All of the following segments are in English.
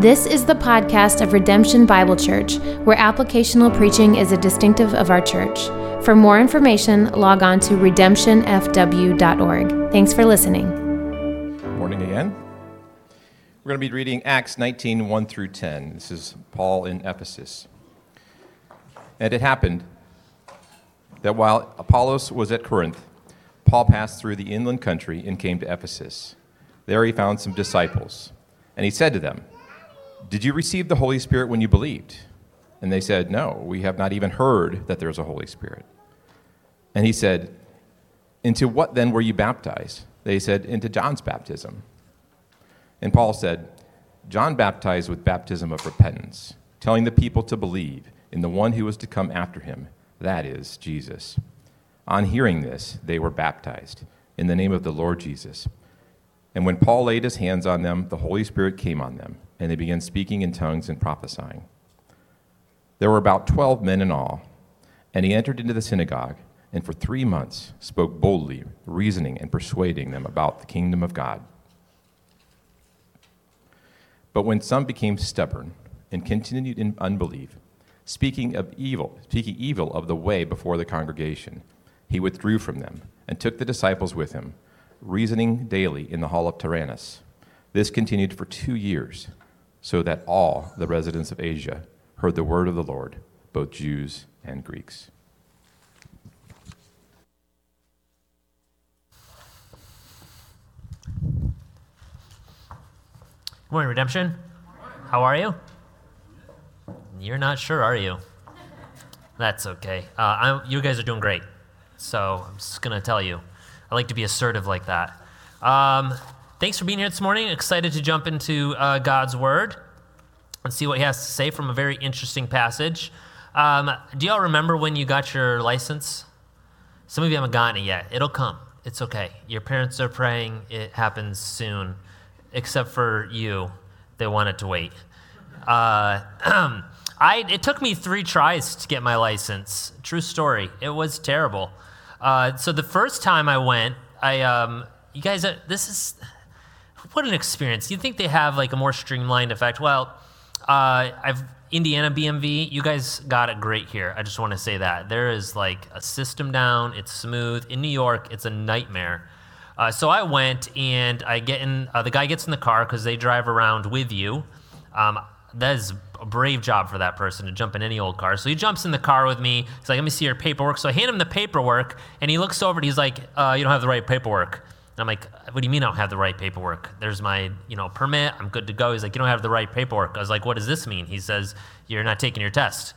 This is the podcast of Redemption Bible Church, where applicational preaching is a distinctive of our church. For more information, log on to redemptionfw.org. Thanks for listening. Morning again. We're going to be reading Acts 19 1 through 10. This is Paul in Ephesus. And it happened that while Apollos was at Corinth, Paul passed through the inland country and came to Ephesus. There he found some disciples, and he said to them, did you receive the Holy Spirit when you believed? And they said, No, we have not even heard that there's a Holy Spirit. And he said, Into what then were you baptized? They said, Into John's baptism. And Paul said, John baptized with baptism of repentance, telling the people to believe in the one who was to come after him, that is, Jesus. On hearing this, they were baptized in the name of the Lord Jesus. And when Paul laid his hands on them, the Holy Spirit came on them and they began speaking in tongues and prophesying. There were about twelve men in all, and he entered into the synagogue, and for three months spoke boldly, reasoning and persuading them about the kingdom of God. But when some became stubborn and continued in unbelief, speaking of evil, speaking evil of the way before the congregation, he withdrew from them and took the disciples with him, reasoning daily in the hall of Tyrannus. This continued for two years so that all the residents of Asia heard the word of the Lord, both Jews and Greeks. Good morning, Redemption. How are you? You're not sure, are you? That's okay. Uh, you guys are doing great. So I'm just going to tell you. I like to be assertive like that. Um, Thanks for being here this morning. Excited to jump into uh, God's Word and see what He has to say from a very interesting passage. Um, do y'all remember when you got your license? Some of you haven't gotten it yet. It'll come. It's okay. Your parents are praying. It happens soon, except for you. They want it to wait. Uh, I, it took me three tries to get my license. True story. It was terrible. Uh, so the first time I went, I um, you guys, uh, this is what an experience. You'd think they have like a more streamlined effect. Well, uh, I've Indiana BMV, you guys got it great here. I just want to say that. There is like a system down, it's smooth. In New York, it's a nightmare. Uh, so I went and I get in, uh, the guy gets in the car because they drive around with you. Um, that is a brave job for that person to jump in any old car. So he jumps in the car with me. He's like, let me see your paperwork. So I hand him the paperwork and he looks over and he's like, uh, you don't have the right paperwork. And I'm like, what do you mean I don't have the right paperwork? There's my, you know, permit. I'm good to go. He's like, you don't have the right paperwork. I was like, what does this mean? He says, you're not taking your test.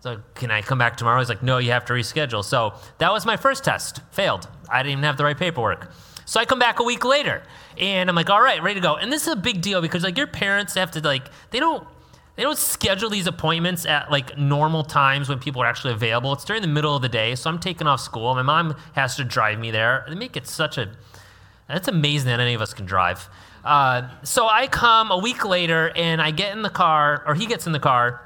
So can I come back tomorrow? He's like, no, you have to reschedule. So that was my first test. Failed. I didn't even have the right paperwork. So I come back a week later and I'm like, all right, ready to go. And this is a big deal because like your parents have to like, they don't, they don't schedule these appointments at like normal times when people are actually available. It's during the middle of the day. So I'm taking off school. My mom has to drive me there. They make it such a, it's amazing that any of us can drive. Uh, so I come a week later and I get in the car, or he gets in the car,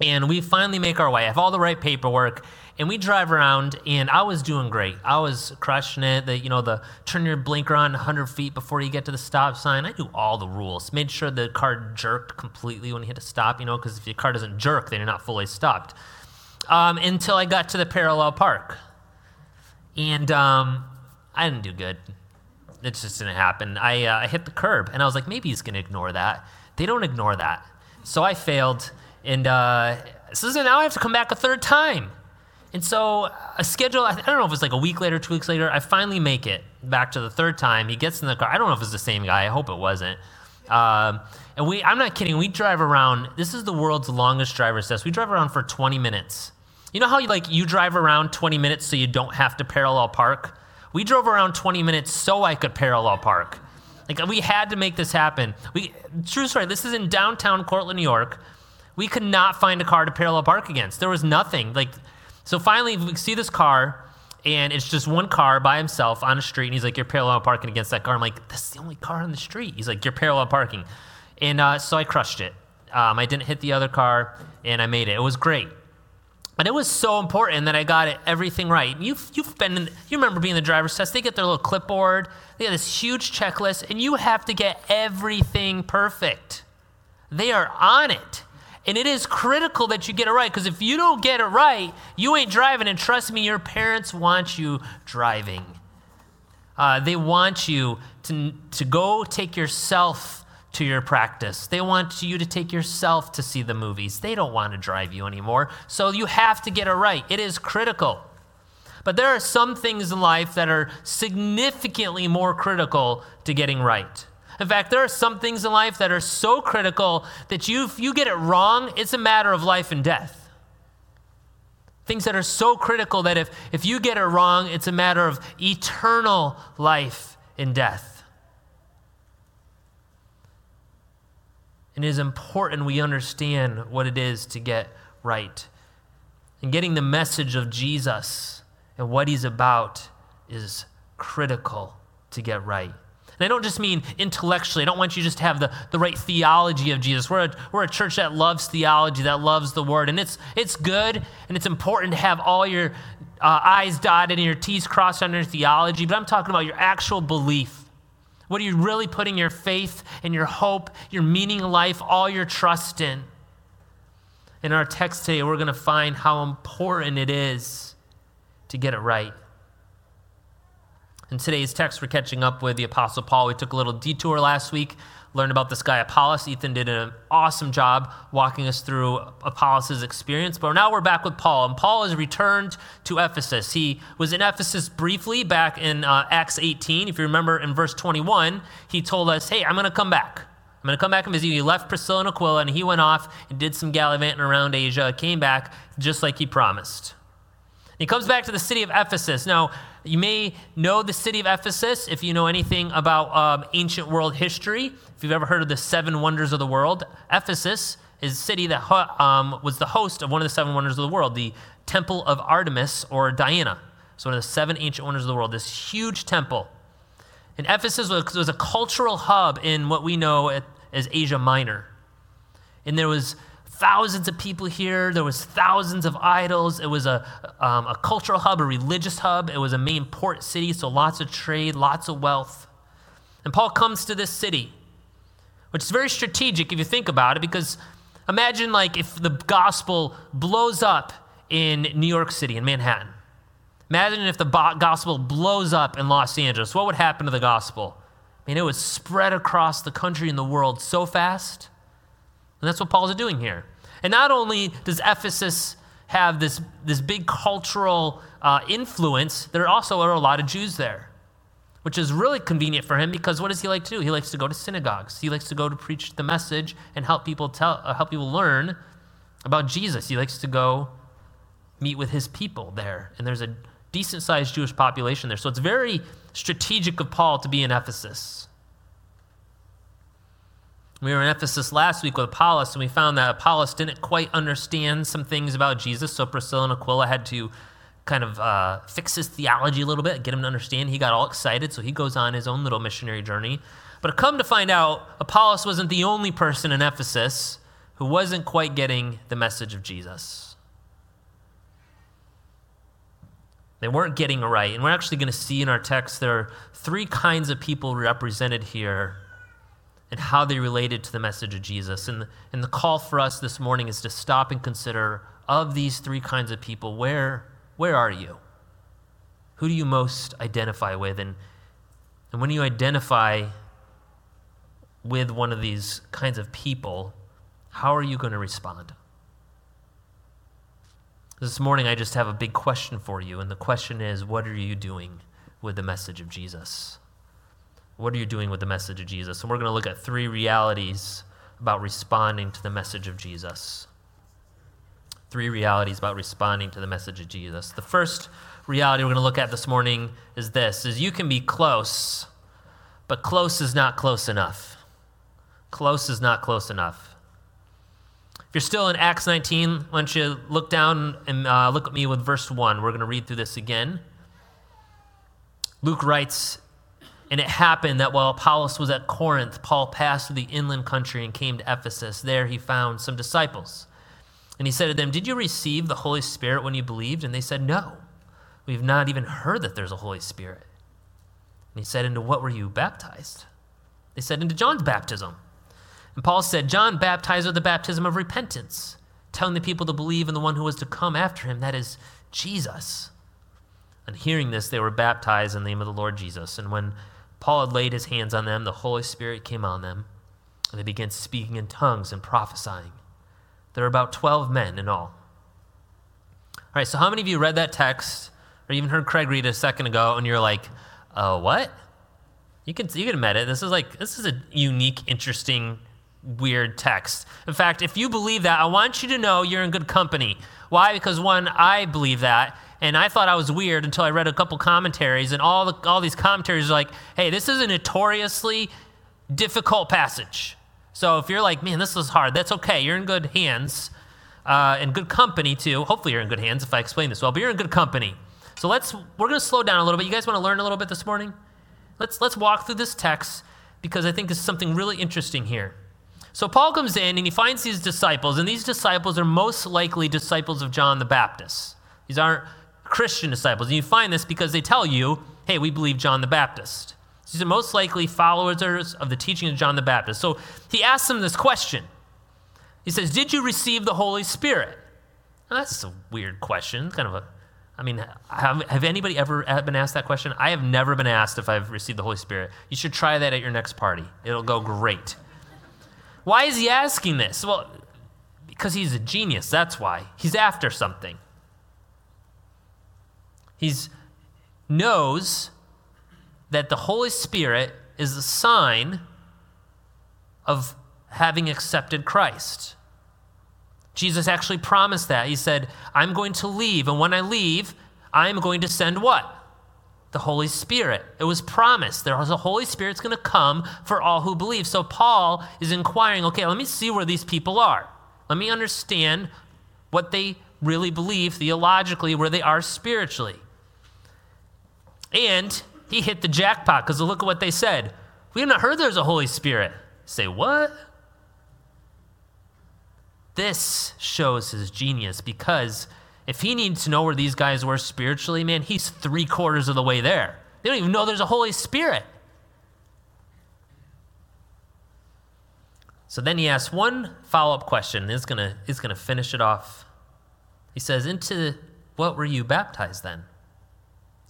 and we finally make our way. I have all the right paperwork, and we drive around, and I was doing great. I was crushing it. The, you know, the turn your blinker on 100 feet before you get to the stop sign. I knew all the rules. Made sure the car jerked completely when you hit a stop, you know, because if your car doesn't jerk, then you're not fully stopped. Um, until I got to the parallel park. And um, I didn't do good it just didn't happen. I, uh, I hit the curb, and I was like, maybe he's going to ignore that. They don't ignore that. So I failed, and uh, so now I have to come back a third time. And so a schedule, I don't know if it's like a week later, two weeks later, I finally make it back to the third time. He gets in the car. I don't know if it's the same guy. I hope it wasn't. Um, and we, I'm not kidding. We drive around. This is the world's longest driver's test. We drive around for 20 minutes. You know how you like you drive around 20 minutes so you don't have to parallel park? We drove around 20 minutes so I could parallel park. Like we had to make this happen. We true story. This is in downtown Cortland, New York. We could not find a car to parallel park against. There was nothing. Like so finally we see this car and it's just one car by himself on a street and he's like you're parallel parking against that car. I'm like that's the only car on the street. He's like you're parallel parking. And uh, so I crushed it. Um, I didn't hit the other car and I made it. It was great. But it was so important that I got it everything right. You've, you've been, in, you remember being the driver's test. They get their little clipboard, they get this huge checklist, and you have to get everything perfect. They are on it. And it is critical that you get it right because if you don't get it right, you ain't driving. And trust me, your parents want you driving. Uh, they want you to, to go take yourself to your practice. They want you to take yourself to see the movies. They don't want to drive you anymore. So you have to get it right. It is critical. But there are some things in life that are significantly more critical to getting right. In fact, there are some things in life that are so critical that you, if you get it wrong, it's a matter of life and death. Things that are so critical that if, if you get it wrong, it's a matter of eternal life and death. And it is important we understand what it is to get right. And getting the message of Jesus and what he's about is critical to get right. And I don't just mean intellectually. I don't want you just to have the, the right theology of Jesus. We're a, we're a church that loves theology, that loves the word. And it's, it's good and it's important to have all your uh, I's dotted and your T's crossed on your theology. But I'm talking about your actual belief. What are you really putting your faith and your hope, your meaning in life, all your trust in? In our text today, we're going to find how important it is to get it right. In today's text, we're catching up with the Apostle Paul. We took a little detour last week, learned about this guy Apollos. Ethan did an awesome job walking us through Apollos' experience. But now we're back with Paul, and Paul has returned to Ephesus. He was in Ephesus briefly back in uh, Acts 18. If you remember in verse 21, he told us, Hey, I'm going to come back. I'm going to come back and visit you. He left Priscilla and Aquila, and he went off and did some gallivanting around Asia, came back just like he promised. He comes back to the city of Ephesus. Now, you may know the city of Ephesus if you know anything about um, ancient world history. If you've ever heard of the seven wonders of the world, Ephesus is a city that um, was the host of one of the seven wonders of the world, the Temple of Artemis or Diana. It's one of the seven ancient wonders of the world, this huge temple. And Ephesus was, was a cultural hub in what we know as Asia Minor. And there was thousands of people here. There was thousands of idols. It was a, um, a cultural hub, a religious hub. It was a main port city, so lots of trade, lots of wealth. And Paul comes to this city, which is very strategic if you think about it, because imagine like if the gospel blows up in New York City, in Manhattan. Imagine if the gospel blows up in Los Angeles. What would happen to the gospel? I mean, it would spread across the country and the world so fast. And that's what Paul's doing here. And not only does Ephesus have this, this big cultural uh, influence, there also are a lot of Jews there, which is really convenient for him because what does he like to do? He likes to go to synagogues. He likes to go to preach the message and help people tell, uh, help people learn about Jesus. He likes to go meet with his people there, and there's a decent sized Jewish population there. So it's very strategic of Paul to be in Ephesus. We were in Ephesus last week with Apollos, and we found that Apollos didn't quite understand some things about Jesus, so Priscilla and Aquila had to kind of uh, fix his theology a little bit, get him to understand. He got all excited, so he goes on his own little missionary journey. But come to find out, Apollos wasn't the only person in Ephesus who wasn't quite getting the message of Jesus. They weren't getting it right. And we're actually going to see in our text there are three kinds of people represented here and how they related to the message of Jesus. And, and the call for us this morning is to stop and consider of these three kinds of people, where, where are you? Who do you most identify with? And, and when you identify with one of these kinds of people, how are you going to respond? This morning, I just have a big question for you, and the question is what are you doing with the message of Jesus? What are you doing with the message of Jesus? And we're going to look at three realities about responding to the message of Jesus. Three realities about responding to the message of Jesus. The first reality we're going to look at this morning is this is you can be close, but close is not close enough. Close is not close enough. If you're still in Acts 19, why don't you look down and uh, look at me with verse 1. We're going to read through this again. Luke writes, and it happened that while Apollos was at Corinth, Paul passed through the inland country and came to Ephesus. There he found some disciples. And he said to them, Did you receive the Holy Spirit when you believed? And they said, No. We've not even heard that there's a Holy Spirit. And he said, Into what were you baptized? They said, Into John's baptism. And Paul said, John baptized with the baptism of repentance, telling the people to believe in the one who was to come after him, that is Jesus. And hearing this, they were baptized in the name of the Lord Jesus. And when Paul had laid his hands on them, the Holy Spirit came on them, and they began speaking in tongues and prophesying. There were about 12 men in all. All right, so how many of you read that text or even heard Craig read it a second ago and you're like, uh, what? You can, you can admit it. This is like, this is a unique, interesting, weird text. In fact, if you believe that, I want you to know you're in good company. Why? Because one, I believe that, and I thought I was weird until I read a couple commentaries, and all, the, all these commentaries are like, hey, this is a notoriously difficult passage. So if you're like, man, this is hard, that's okay. You're in good hands, uh, in good company too. Hopefully, you're in good hands if I explain this well, but you're in good company. So let's we're going to slow down a little bit. You guys want to learn a little bit this morning? Let's let's walk through this text because I think there's something really interesting here. So Paul comes in and he finds these disciples, and these disciples are most likely disciples of John the Baptist. These aren't Christian disciples. And you find this because they tell you, hey, we believe John the Baptist. These are most likely followers of the teaching of John the Baptist. So he asks them this question. He says, Did you receive the Holy Spirit? Now, that's a weird question. Kind of a, I mean, have, have anybody ever been asked that question? I have never been asked if I've received the Holy Spirit. You should try that at your next party, it'll go great. Why is he asking this? Well, because he's a genius. That's why. He's after something. He knows that the Holy Spirit is a sign of having accepted Christ. Jesus actually promised that. He said, I'm going to leave, and when I leave, I'm going to send what? The Holy Spirit. It was promised. There was a Holy Spirit's going to come for all who believe. So Paul is inquiring, okay, let me see where these people are. Let me understand what they really believe theologically, where they are spiritually. And he hit the jackpot because look at what they said. We have not heard there's a Holy Spirit. Say, what? This shows his genius because if he needs to know where these guys were spiritually, man, he's three quarters of the way there. They don't even know there's a Holy Spirit. So then he asks one follow up question. Is gonna is gonna finish it off. He says, "Into what were you baptized then?"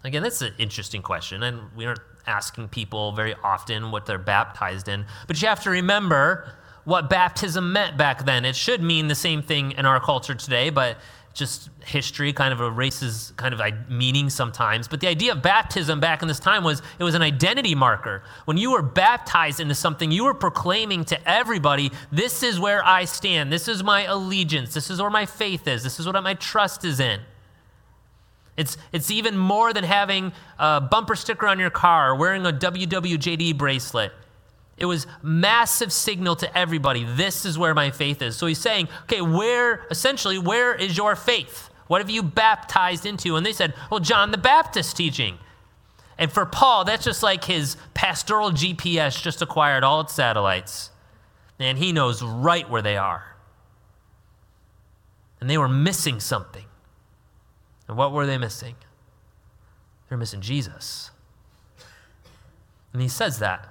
Again, that's an interesting question, and we aren't asking people very often what they're baptized in. But you have to remember what baptism meant back then. It should mean the same thing in our culture today, but just history kind of erases kind of meaning sometimes. But the idea of baptism back in this time was it was an identity marker. When you were baptized into something, you were proclaiming to everybody, this is where I stand. This is my allegiance. This is where my faith is. This is what my trust is in. It's, it's even more than having a bumper sticker on your car or wearing a WWJD bracelet. It was massive signal to everybody. This is where my faith is. So he's saying, okay, where, essentially, where is your faith? What have you baptized into? And they said, well, John the Baptist teaching. And for Paul, that's just like his pastoral GPS just acquired all its satellites. And he knows right where they are. And they were missing something. And what were they missing? They're missing Jesus. And he says that.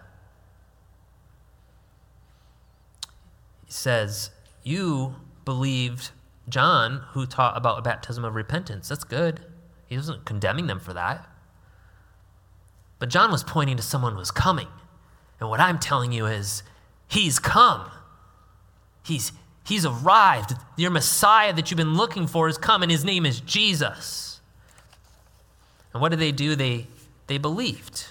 He says, You believed John, who taught about a baptism of repentance. That's good. He wasn't condemning them for that. But John was pointing to someone who was coming. And what I'm telling you is, He's come. He's, He's arrived. Your Messiah that you've been looking for has come, and his name is Jesus. And what did they do? They, they believed.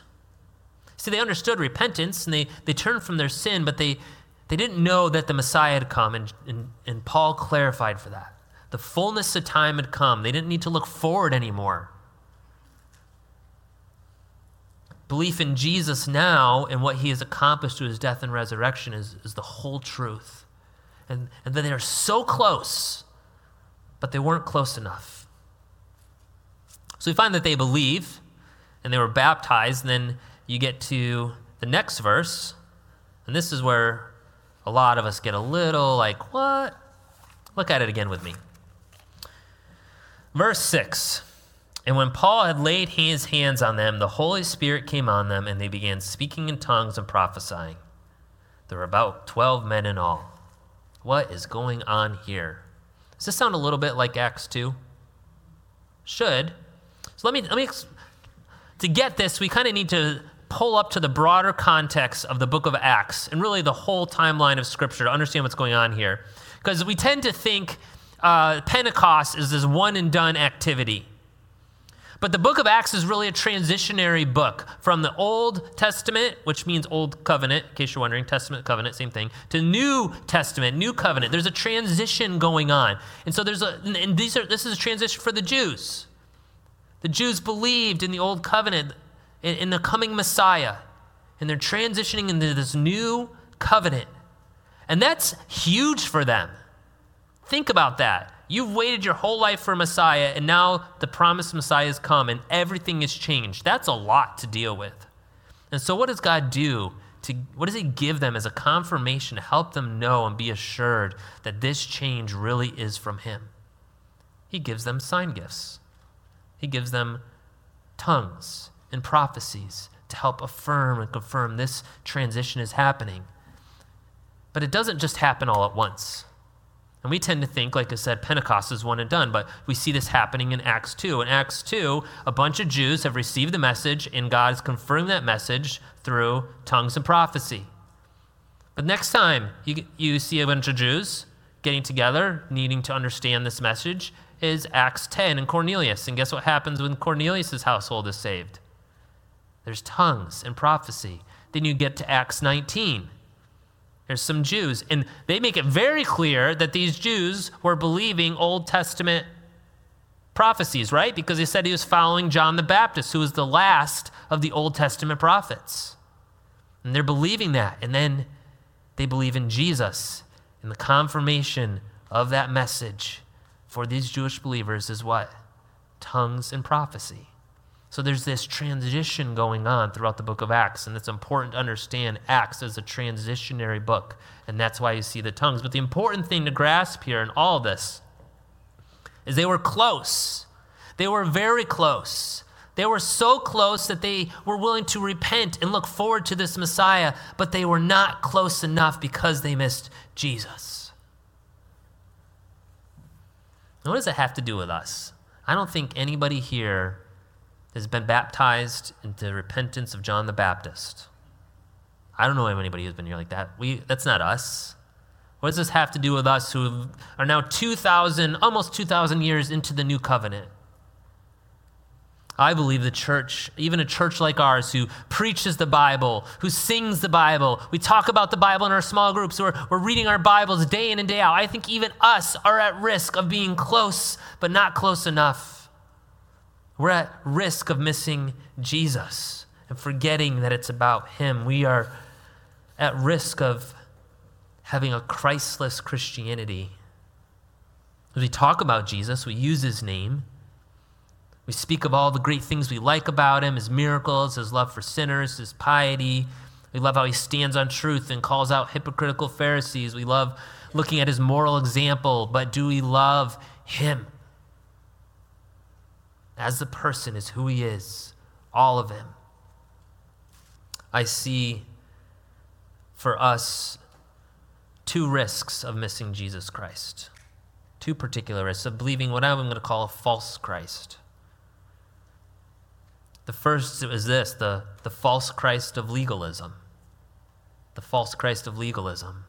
See, they understood repentance and they, they turned from their sin, but they, they didn't know that the Messiah had come, and, and, and Paul clarified for that. The fullness of time had come. They didn't need to look forward anymore. Belief in Jesus now and what he has accomplished through his death and resurrection is, is the whole truth and, and then they are so close, but they weren't close enough. So we find that they believe and they were baptized, and then you get to the next verse, and this is where a lot of us get a little like, what? Look at it again with me. Verse 6 And when Paul had laid his hands on them, the Holy Spirit came on them, and they began speaking in tongues and prophesying. There were about 12 men in all. What is going on here? Does this sound a little bit like Acts 2? Should. So let me, let me, to get this, we kind of need to pull up to the broader context of the book of Acts and really the whole timeline of Scripture to understand what's going on here. Because we tend to think uh, Pentecost is this one and done activity. But the book of Acts is really a transitionary book from the Old Testament, which means Old Covenant, in case you're wondering, Testament, Covenant, same thing, to New Testament, New Covenant. There's a transition going on. And so there's a, and these are, this is a transition for the Jews. The Jews believed in the Old Covenant, in, in the coming Messiah, and they're transitioning into this new covenant. And that's huge for them. Think about that. You've waited your whole life for a Messiah, and now the promised Messiah has come, and everything has changed. That's a lot to deal with. And so, what does God do? To, what does He give them as a confirmation to help them know and be assured that this change really is from Him? He gives them sign gifts, He gives them tongues and prophecies to help affirm and confirm this transition is happening. But it doesn't just happen all at once. And we tend to think, like I said, Pentecost is one and done, but we see this happening in Acts 2. In Acts 2, a bunch of Jews have received the message, and God is confirming that message through tongues and prophecy. But next time you, you see a bunch of Jews getting together, needing to understand this message, is Acts 10 and Cornelius. And guess what happens when Cornelius' household is saved? There's tongues and prophecy. Then you get to Acts 19 there's some Jews. And they make it very clear that these Jews were believing Old Testament prophecies, right? Because he said he was following John the Baptist, who was the last of the Old Testament prophets. And they're believing that. And then they believe in Jesus. And the confirmation of that message for these Jewish believers is what? Tongues and prophecy. So there's this transition going on throughout the book of Acts, and it's important to understand Acts as a transitionary book, and that's why you see the tongues. But the important thing to grasp here in all this is they were close. They were very close. They were so close that they were willing to repent and look forward to this Messiah, but they were not close enough because they missed Jesus. Now, what does that have to do with us? I don't think anybody here has been baptized into repentance of John the Baptist. I don't know anybody who's been here like that. We, that's not us. What does this have to do with us who are now 2,000, almost 2,000 years into the new covenant? I believe the church, even a church like ours who preaches the Bible, who sings the Bible, we talk about the Bible in our small groups, we're, we're reading our Bibles day in and day out. I think even us are at risk of being close, but not close enough. We're at risk of missing Jesus and forgetting that it's about Him. We are at risk of having a Christless Christianity. As we talk about Jesus, we use His name. We speak of all the great things we like about Him His miracles, His love for sinners, His piety. We love how He stands on truth and calls out hypocritical Pharisees. We love looking at His moral example, but do we love Him? As the person is who he is, all of him. I see for us two risks of missing Jesus Christ, two particular risks of believing what I'm going to call a false Christ. The first is this the, the false Christ of legalism. The false Christ of legalism.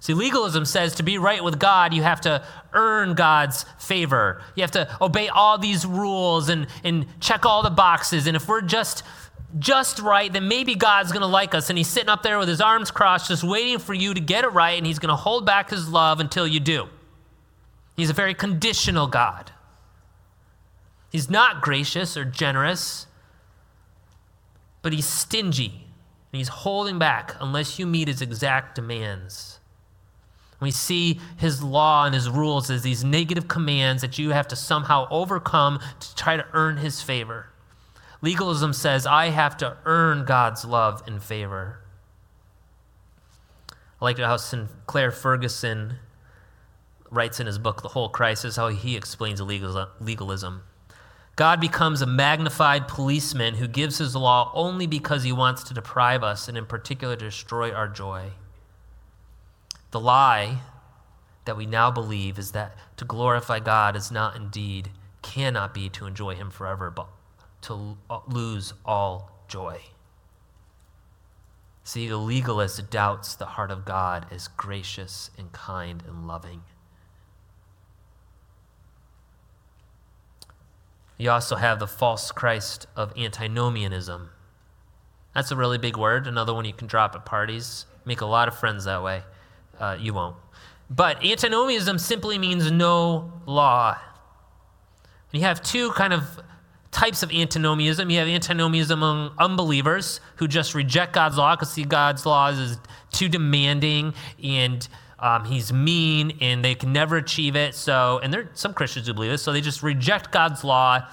See, legalism says to be right with God, you have to earn God's favor. You have to obey all these rules and, and check all the boxes. And if we're just just right, then maybe God's going to like us. And he's sitting up there with his arms crossed, just waiting for you to get it right, and he's going to hold back his love until you do. He's a very conditional God. He's not gracious or generous, but he's stingy. And he's holding back unless you meet his exact demands. We see his law and his rules as these negative commands that you have to somehow overcome to try to earn his favor. Legalism says, I have to earn God's love and favor. I like how Sinclair Ferguson writes in his book, The Whole Christ, how he explains legalism. God becomes a magnified policeman who gives his law only because he wants to deprive us and, in particular, destroy our joy. The lie that we now believe is that to glorify God is not indeed, cannot be to enjoy Him forever, but to uh, lose all joy. See, the legalist doubts the heart of God as gracious and kind and loving. You also have the false Christ of antinomianism. That's a really big word, another one you can drop at parties. Make a lot of friends that way. Uh, you won't. But antinomianism simply means no law. And you have two kind of types of antinomianism. You have antinomianism among unbelievers who just reject God's law because see God's laws as too demanding and um, he's mean and they can never achieve it. So, and there are some Christians who believe this, so they just reject God's law.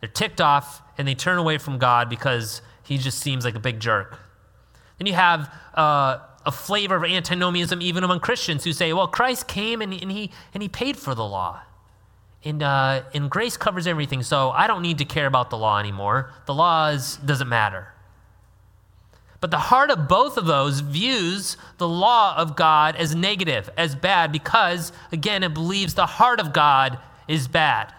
They're ticked off and they turn away from God because he just seems like a big jerk. Then you have uh, a flavor of antinomianism even among Christians who say, well, Christ came and, and, he, and he paid for the law. And, uh, and grace covers everything, so I don't need to care about the law anymore. The law is, doesn't matter. But the heart of both of those views the law of God as negative, as bad, because, again, it believes the heart of God is bad.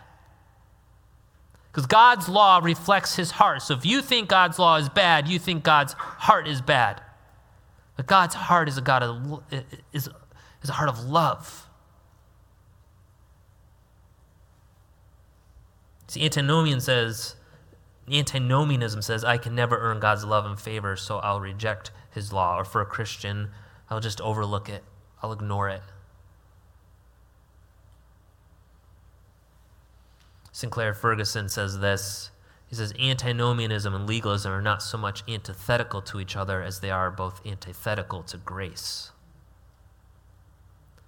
Because God's law reflects his heart. So if you think God's law is bad, you think God's heart is bad. But God's heart is a God of, is, is a heart of love. See, antinomian says, antinomianism says, I can never earn God's love and favor, so I'll reject his law. Or for a Christian, I'll just overlook it, I'll ignore it. Sinclair Ferguson says this. He says, antinomianism and legalism are not so much antithetical to each other as they are both antithetical to grace.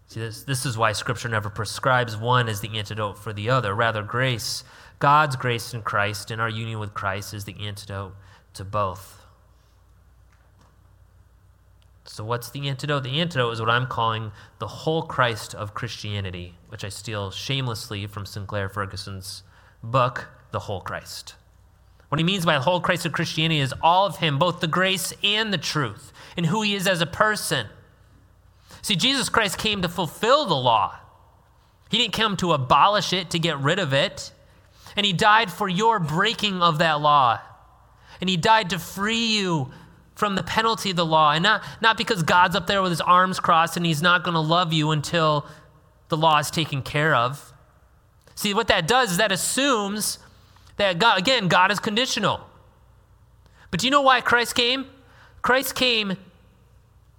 See, this, this is why Scripture never prescribes one as the antidote for the other. Rather, grace God's grace in Christ and our union with Christ is the antidote to both. So, what's the antidote? The antidote is what I'm calling the whole Christ of Christianity, which I steal shamelessly from Sinclair Ferguson's book, The Whole Christ. What he means by the whole Christ of Christianity is all of him, both the grace and the truth, and who he is as a person. See, Jesus Christ came to fulfill the law. He didn't come to abolish it, to get rid of it and he died for your breaking of that law. And he died to free you from the penalty of the law. And not, not because God's up there with his arms crossed and he's not going to love you until the law is taken care of. See, what that does is that assumes that, God, again, God is conditional. But do you know why Christ came? Christ came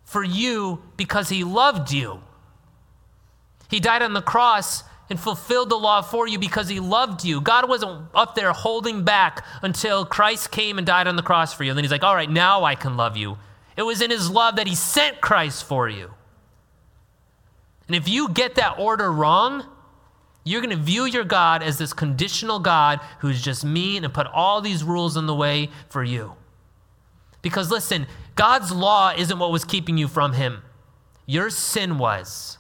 for you because he loved you. He died on the cross and fulfilled the law for you because he loved you. God wasn't up there holding back until Christ came and died on the cross for you. And then he's like, all right, now I can love you. It was in his love that he sent Christ for you. And if you get that order wrong, you're going to view your God as this conditional God who's just mean and put all these rules in the way for you. Because listen, God's law isn't what was keeping you from him, your sin was.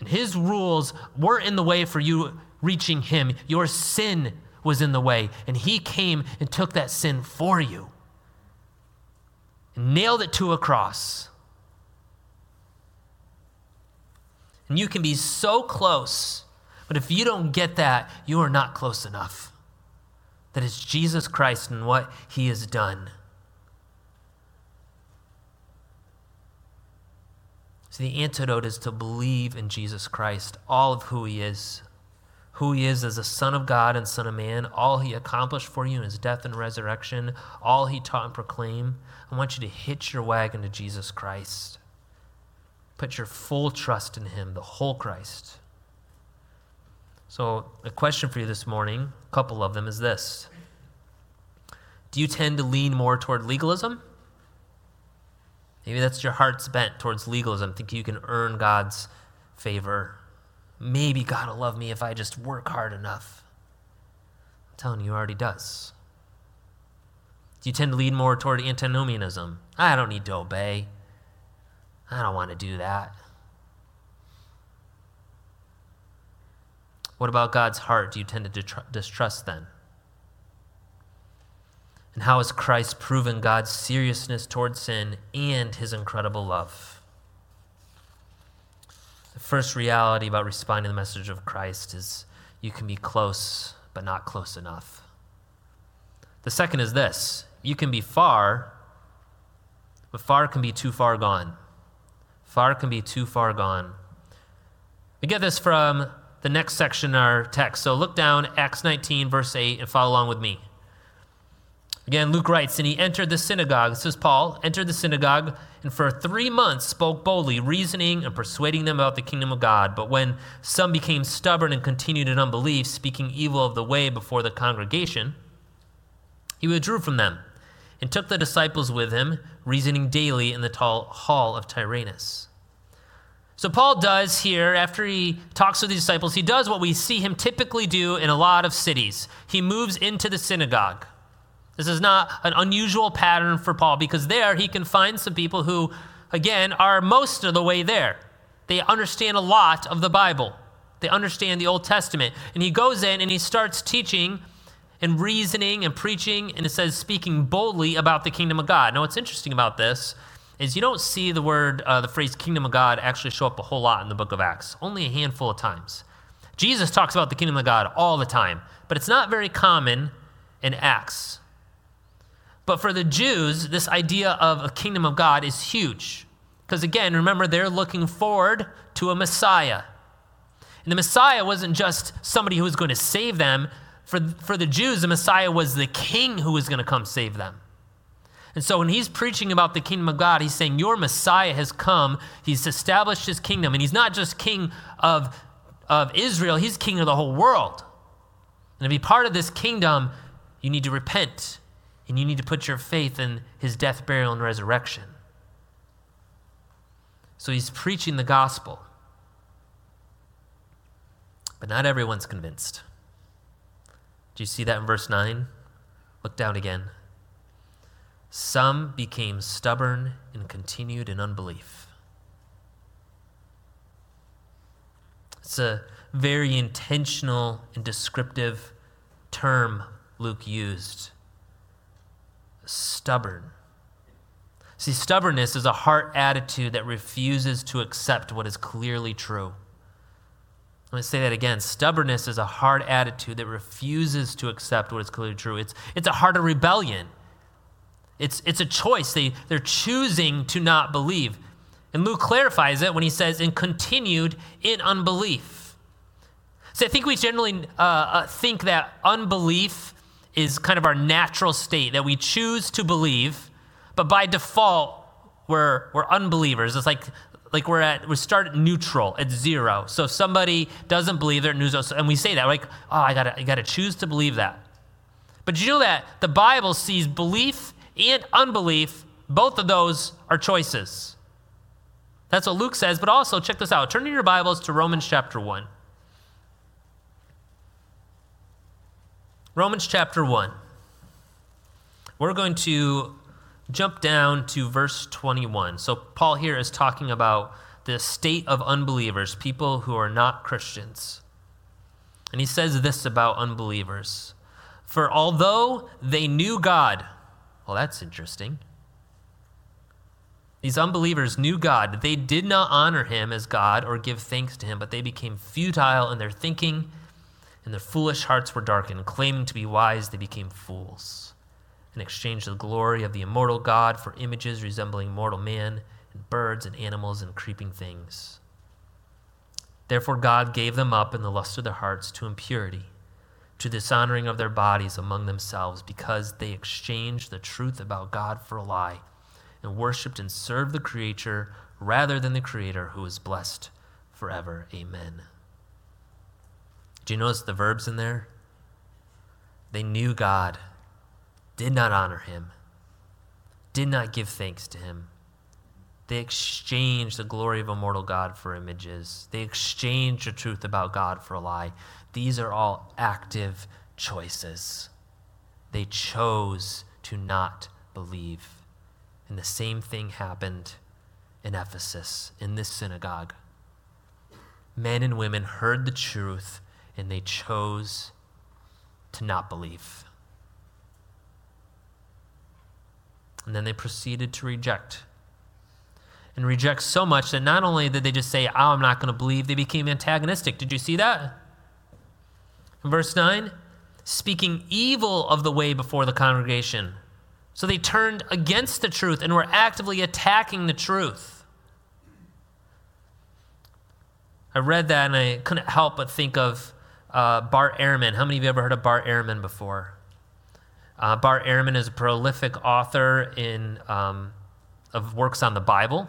And his rules weren't in the way for you reaching him. Your sin was in the way. And he came and took that sin for you and nailed it to a cross. And you can be so close, but if you don't get that, you are not close enough. That it's Jesus Christ and what he has done. So the antidote is to believe in Jesus Christ, all of who he is, who he is as a Son of God and Son of Man, all he accomplished for you in his death and resurrection, all he taught and proclaimed. I want you to hitch your wagon to Jesus Christ. Put your full trust in him, the whole Christ. So, a question for you this morning, a couple of them, is this Do you tend to lean more toward legalism? Maybe that's your heart's bent towards legalism, thinking you can earn God's favor. Maybe God will love me if I just work hard enough. I'm telling you, he already does. Do you tend to lean more toward antinomianism? I don't need to obey. I don't want to do that. What about God's heart do you tend to distrust then? And how has Christ proven God's seriousness toward sin and his incredible love? The first reality about responding to the message of Christ is you can be close, but not close enough. The second is this you can be far, but far can be too far gone. Far can be too far gone. We get this from the next section in our text. So look down, Acts 19, verse 8, and follow along with me. Again, Luke writes, and he entered the synagogue. This is Paul, entered the synagogue, and for three months spoke boldly, reasoning and persuading them about the kingdom of God. But when some became stubborn and continued in unbelief, speaking evil of the way before the congregation, he withdrew from them and took the disciples with him, reasoning daily in the tall hall of Tyrannus. So, Paul does here, after he talks with the disciples, he does what we see him typically do in a lot of cities. He moves into the synagogue. This is not an unusual pattern for Paul because there he can find some people who, again, are most of the way there. They understand a lot of the Bible, they understand the Old Testament. And he goes in and he starts teaching and reasoning and preaching, and it says speaking boldly about the kingdom of God. Now, what's interesting about this is you don't see the word, uh, the phrase kingdom of God actually show up a whole lot in the book of Acts, only a handful of times. Jesus talks about the kingdom of God all the time, but it's not very common in Acts. But for the Jews, this idea of a kingdom of God is huge. Because again, remember, they're looking forward to a Messiah. And the Messiah wasn't just somebody who was going to save them. For, for the Jews, the Messiah was the king who was going to come save them. And so when he's preaching about the kingdom of God, he's saying, Your Messiah has come. He's established his kingdom. And he's not just king of, of Israel, he's king of the whole world. And to be part of this kingdom, you need to repent and you need to put your faith in his death, burial, and resurrection. So he's preaching the gospel. But not everyone's convinced. Do you see that in verse 9? Look down again. Some became stubborn and continued in unbelief. It's a very intentional and descriptive term Luke used. Stubborn. See, stubbornness is a heart attitude that refuses to accept what is clearly true. Let me say that again. Stubbornness is a hard attitude that refuses to accept what is clearly true. It's, it's a heart of rebellion. It's, it's a choice. They, they're choosing to not believe. And Luke clarifies it when he says, and continued in unbelief. So I think we generally uh, uh, think that unbelief is kind of our natural state, that we choose to believe, but by default, we're, we're unbelievers. It's like, like we're at, we start at neutral at zero. So if somebody doesn't believe they're neutral, and we say that, like, oh, I gotta, I gotta choose to believe that. But you know that the Bible sees belief and unbelief, both of those are choices. That's what Luke says, but also check this out. Turn in your Bibles to Romans chapter 1. Romans chapter 1. We're going to jump down to verse 21. So, Paul here is talking about the state of unbelievers, people who are not Christians. And he says this about unbelievers For although they knew God, well, that's interesting. These unbelievers knew God. They did not honor him as God or give thanks to him, but they became futile in their thinking, and their foolish hearts were darkened. Claiming to be wise, they became fools and exchanged the glory of the immortal God for images resembling mortal man and birds and animals and creeping things. Therefore, God gave them up in the lust of their hearts to impurity to dishonoring of their bodies among themselves because they exchanged the truth about God for a lie and worshiped and served the creature rather than the creator who is blessed forever. Amen. Do you notice the verbs in there? They knew God, did not honor him, did not give thanks to him. They exchanged the glory of a mortal God for images. They exchanged the truth about God for a lie. These are all active choices. They chose to not believe. And the same thing happened in Ephesus, in this synagogue. Men and women heard the truth and they chose to not believe. And then they proceeded to reject. And reject so much that not only did they just say, Oh, I'm not going to believe, they became antagonistic. Did you see that? In verse 9, speaking evil of the way before the congregation. So they turned against the truth and were actively attacking the truth. I read that and I couldn't help but think of uh, Bart Ehrman. How many of you ever heard of Bart Ehrman before? Uh, Bart Ehrman is a prolific author in, um, of works on the Bible.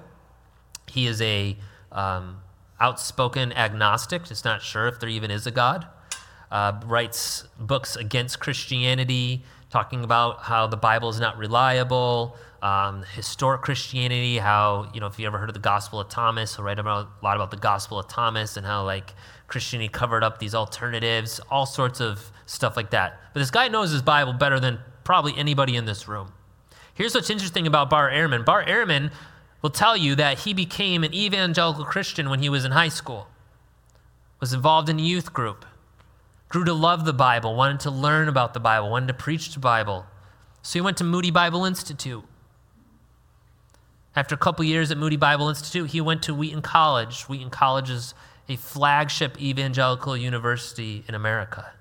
He is a um, outspoken agnostic, just not sure if there even is a God. Uh, writes books against Christianity, talking about how the Bible is not reliable, um, historic Christianity, how, you know, if you ever heard of the Gospel of Thomas, he'll write about, a lot about the Gospel of Thomas and how, like, Christianity covered up these alternatives, all sorts of stuff like that. But this guy knows his Bible better than probably anybody in this room. Here's what's interesting about Bart Ehrman. Bart Ehrman will tell you that he became an evangelical Christian when he was in high school, was involved in a youth group, grew to love the Bible, wanted to learn about the Bible, wanted to preach the Bible. So he went to Moody Bible Institute. After a couple years at Moody Bible Institute, he went to Wheaton College. Wheaton College is a flagship evangelical university in America.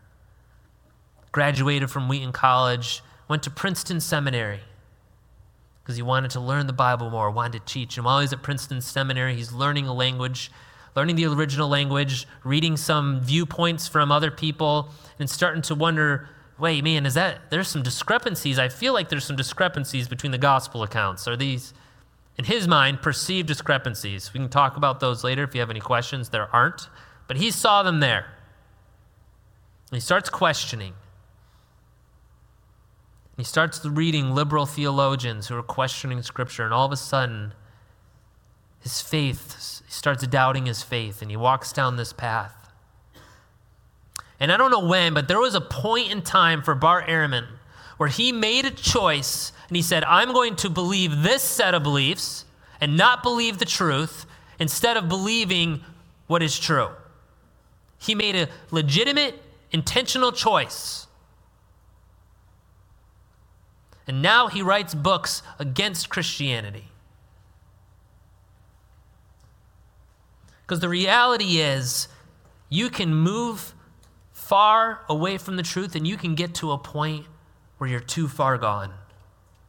Graduated from Wheaton College, went to Princeton Seminary because he wanted to learn the Bible more, wanted to teach. And while he's at Princeton Seminary, he's learning a language, learning the original language, reading some viewpoints from other people, and starting to wonder wait, man, is that, there's some discrepancies. I feel like there's some discrepancies between the gospel accounts. Are these, in his mind, perceived discrepancies? We can talk about those later if you have any questions. There aren't, but he saw them there. he starts questioning. He starts reading liberal theologians who are questioning Scripture, and all of a sudden, his faith, he starts doubting his faith, and he walks down this path. And I don't know when, but there was a point in time for Bart Ehrman where he made a choice and he said, I'm going to believe this set of beliefs and not believe the truth instead of believing what is true. He made a legitimate, intentional choice. And now he writes books against Christianity. Because the reality is, you can move far away from the truth and you can get to a point where you're too far gone.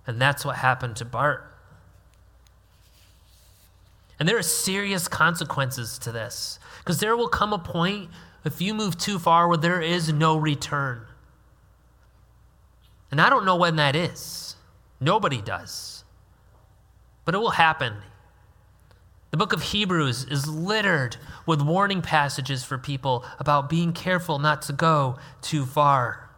And that's what happened to Bart. And there are serious consequences to this because there will come a point if you move too far where there is no return. And I don't know when that is. Nobody does. But it will happen. The book of Hebrews is littered with warning passages for people about being careful not to go too far.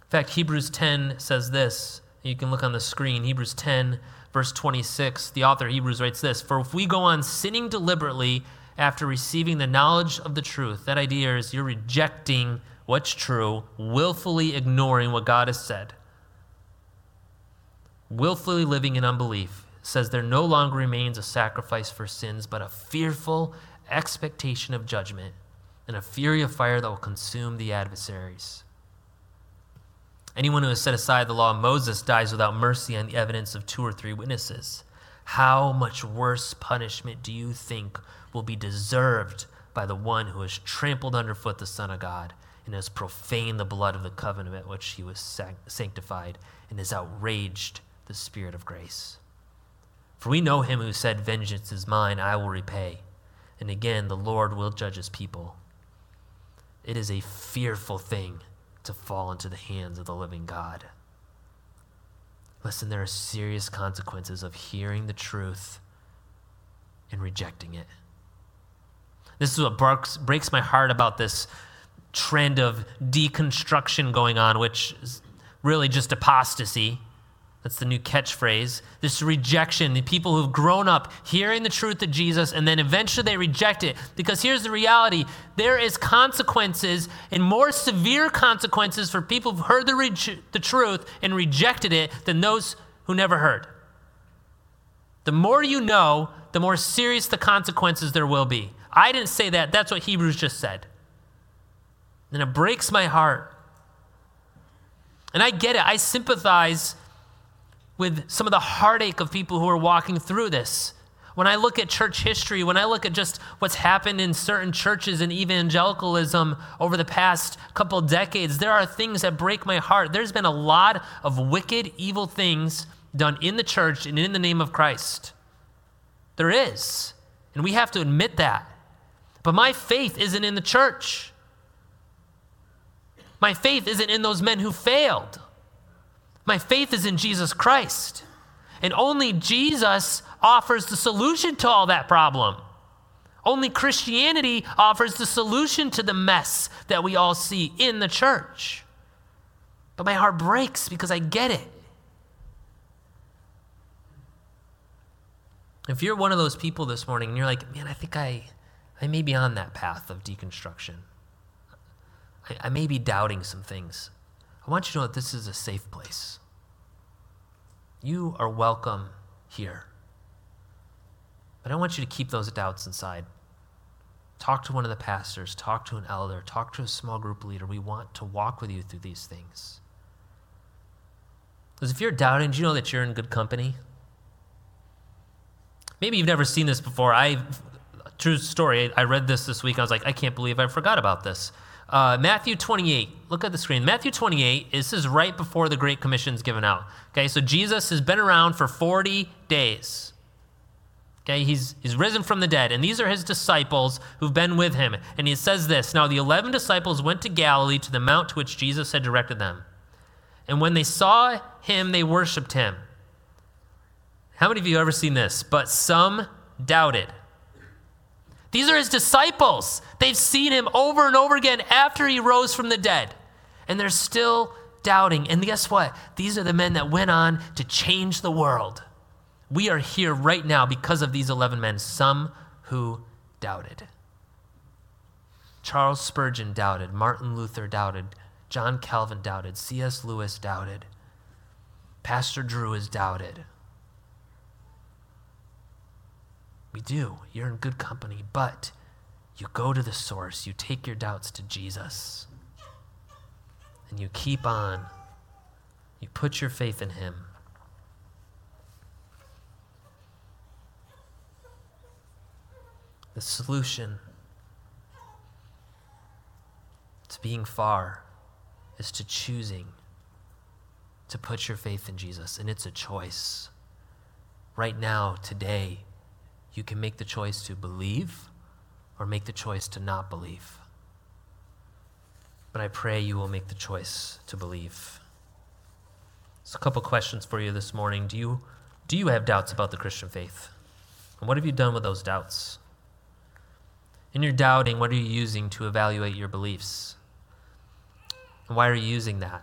In fact, Hebrews 10 says this. You can look on the screen. Hebrews 10, verse 26. The author Hebrews writes this For if we go on sinning deliberately after receiving the knowledge of the truth, that idea is you're rejecting what's true, willfully ignoring what God has said, willfully living in unbelief, says there no longer remains a sacrifice for sins, but a fearful expectation of judgment and a fury of fire that will consume the adversaries. Anyone who has set aside the law of Moses dies without mercy on the evidence of two or three witnesses. How much worse punishment do you think will be deserved by the one who has trampled underfoot the Son of God and has profaned the blood of the covenant at which he was sanctified and has outraged the Spirit of grace. For we know him who said, Vengeance is mine, I will repay. And again, the Lord will judge his people. It is a fearful thing to fall into the hands of the living God. Listen, there are serious consequences of hearing the truth and rejecting it. This is what breaks my heart about this trend of deconstruction going on, which is really just apostasy. That's the new catchphrase. This rejection, the people who've grown up hearing the truth of Jesus and then eventually they reject it. Because here's the reality there is consequences and more severe consequences for people who've heard the, re- the truth and rejected it than those who never heard. The more you know, the more serious the consequences there will be. I didn't say that. That's what Hebrews just said. And it breaks my heart. And I get it. I sympathize with some of the heartache of people who are walking through this. When I look at church history, when I look at just what's happened in certain churches and evangelicalism over the past couple decades, there are things that break my heart. There's been a lot of wicked, evil things done in the church and in the name of Christ. There is. And we have to admit that. But my faith isn't in the church. My faith isn't in those men who failed. My faith is in Jesus Christ. And only Jesus offers the solution to all that problem. Only Christianity offers the solution to the mess that we all see in the church. But my heart breaks because I get it. If you're one of those people this morning and you're like, man, I think I, I may be on that path of deconstruction, I, I may be doubting some things, I want you to know that this is a safe place. You are welcome here. But I want you to keep those doubts inside. Talk to one of the pastors, talk to an elder, talk to a small group leader. We want to walk with you through these things. Because if you're doubting, do you know that you're in good company? Maybe you've never seen this before. I, true story, I read this this week. I was like, I can't believe I forgot about this. Uh, Matthew 28. Look at the screen. Matthew 28. This is right before the Great Commission is given out. Okay, so Jesus has been around for 40 days. Okay, he's, he's risen from the dead, and these are his disciples who've been with him. And he says this Now the 11 disciples went to Galilee to the mount to which Jesus had directed them. And when they saw him, they worshiped him. How many of you have ever seen this? But some doubted. These are his disciples. They've seen him over and over again after he rose from the dead. And they're still doubting. And guess what? These are the men that went on to change the world. We are here right now because of these 11 men, some who doubted. Charles Spurgeon doubted, Martin Luther doubted, John Calvin doubted, C.S. Lewis doubted, Pastor Drew has doubted. We do. You're in good company, but you go to the source. You take your doubts to Jesus. And you keep on. You put your faith in Him. The solution to being far is to choosing to put your faith in Jesus. And it's a choice. Right now, today, you can make the choice to believe or make the choice to not believe. But I pray you will make the choice to believe. So, a couple questions for you this morning. Do you, do you have doubts about the Christian faith? And what have you done with those doubts? In your doubting, what are you using to evaluate your beliefs? And why are you using that?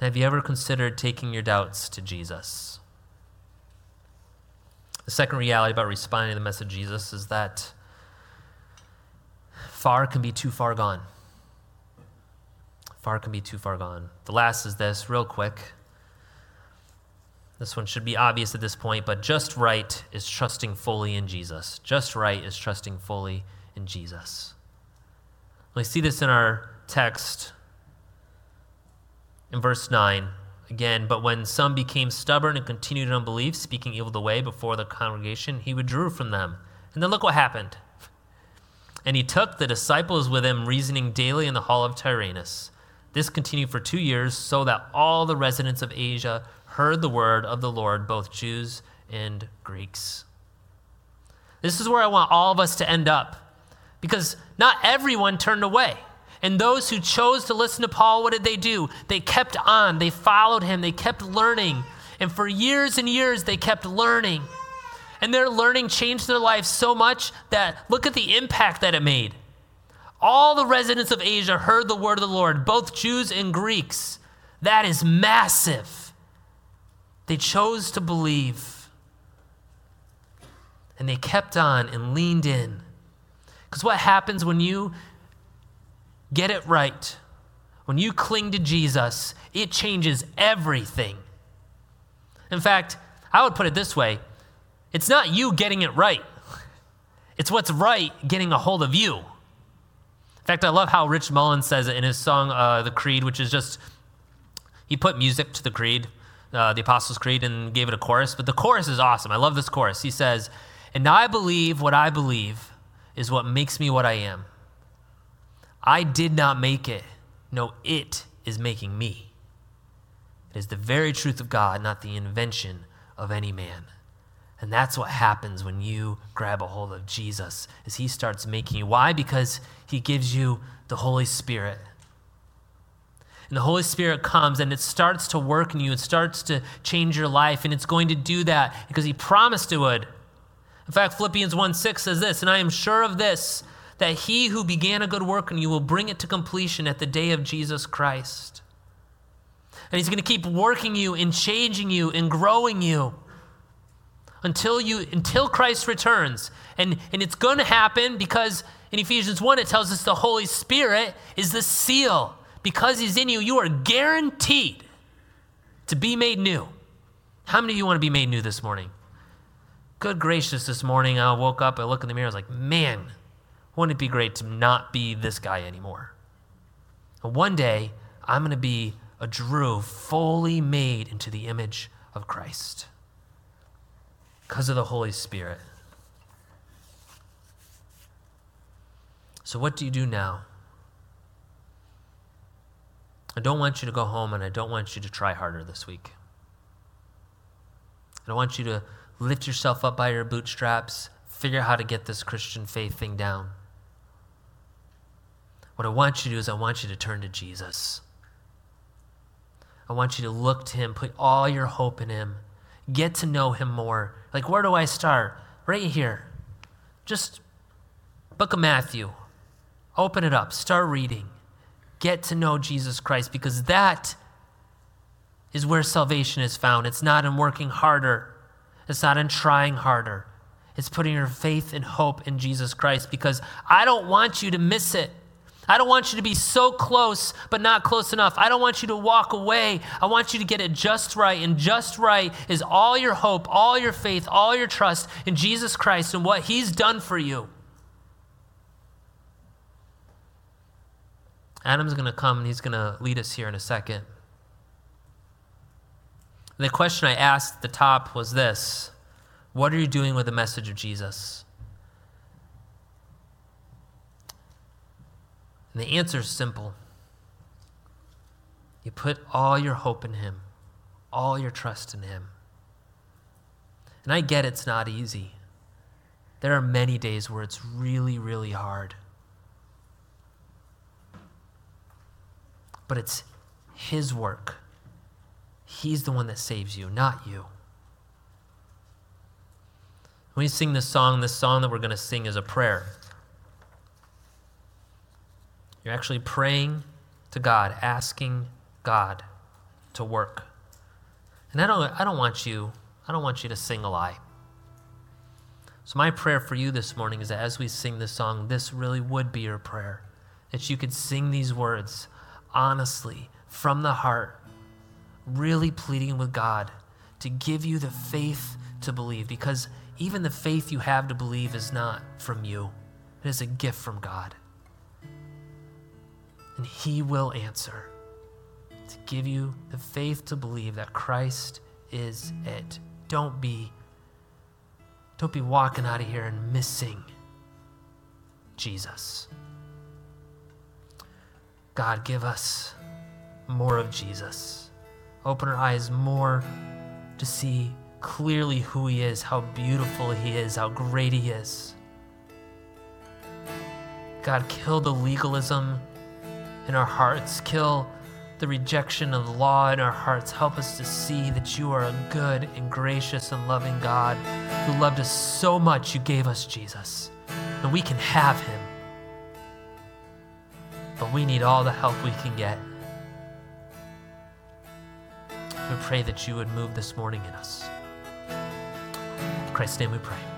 have you ever considered taking your doubts to Jesus? The second reality about responding to the message of Jesus is that far can be too far gone. Far can be too far gone. The last is this, real quick. This one should be obvious at this point, but just right is trusting fully in Jesus. Just right is trusting fully in Jesus. We see this in our text in verse 9. Again, but when some became stubborn and continued in unbelief, speaking evil the way before the congregation, he withdrew from them. And then look what happened. And he took the disciples with him, reasoning daily in the hall of Tyrannus. This continued for two years, so that all the residents of Asia heard the word of the Lord, both Jews and Greeks. This is where I want all of us to end up, because not everyone turned away. And those who chose to listen to Paul, what did they do? They kept on, they followed him, they kept learning. And for years and years, they kept learning. And their learning changed their lives so much that look at the impact that it made. All the residents of Asia heard the word of the Lord, both Jews and Greeks. That is massive. They chose to believe. And they kept on and leaned in. Because what happens when you get it right, when you cling to Jesus, it changes everything. In fact, I would put it this way it's not you getting it right, it's what's right getting a hold of you. In fact, I love how Rich Mullins says it in his song, uh, The Creed, which is just, he put music to the creed. uh, the Apostles' Creed and gave it a chorus, but the chorus is awesome. I love this chorus. He says, And I believe what I believe is what makes me what I am. I did not make it. No, it is making me. It is the very truth of God, not the invention of any man. And that's what happens when you grab a hold of Jesus, is he starts making you. Why? Because he gives you the Holy Spirit. And the Holy Spirit comes and it starts to work in you. It starts to change your life. And it's going to do that because he promised it would. In fact, Philippians 1 6 says this, and I am sure of this, that he who began a good work in you will bring it to completion at the day of Jesus Christ. And he's going to keep working you and changing you and growing you until you until Christ returns. And and it's going to happen because in Ephesians 1 it tells us the Holy Spirit is the seal. Because he's in you, you are guaranteed to be made new. How many of you want to be made new this morning? Good gracious, this morning I woke up, I look in the mirror, I was like, man, wouldn't it be great to not be this guy anymore? One day, I'm going to be a Drew fully made into the image of Christ because of the Holy Spirit. So, what do you do now? I don't want you to go home and I don't want you to try harder this week. I don't want you to lift yourself up by your bootstraps, figure out how to get this Christian faith thing down. What I want you to do is, I want you to turn to Jesus. I want you to look to Him, put all your hope in Him, get to know Him more. Like, where do I start? Right here. Just Book of Matthew. Open it up, start reading. Get to know Jesus Christ because that is where salvation is found. It's not in working harder, it's not in trying harder. It's putting your faith and hope in Jesus Christ because I don't want you to miss it. I don't want you to be so close, but not close enough. I don't want you to walk away. I want you to get it just right. And just right is all your hope, all your faith, all your trust in Jesus Christ and what He's done for you. Adam's going to come and he's going to lead us here in a second. The question I asked at the top was this What are you doing with the message of Jesus? And the answer is simple. You put all your hope in Him, all your trust in Him. And I get it's not easy. There are many days where it's really, really hard. But it's His work. He's the one that saves you, not you. When we sing this song, this song that we're going to sing is a prayer. You're actually praying to God, asking God to work. And I don't, I don't want you, I don't want you to sing a lie. So my prayer for you this morning is that as we sing this song, this really would be your prayer. That you could sing these words honestly, from the heart, really pleading with God to give you the faith to believe. Because even the faith you have to believe is not from you, it is a gift from God and He will answer to give you the faith to believe that Christ is it. Don't be don't be walking out of here and missing Jesus. God, give us more of Jesus. Open our eyes more to see clearly who He is, how beautiful He is, how great He is. God, kill the legalism in our hearts. Kill the rejection of the law in our hearts. Help us to see that you are a good and gracious and loving God who loved us so much you gave us Jesus. And we can have him. But we need all the help we can get. We pray that you would move this morning in us. In Christ's name we pray.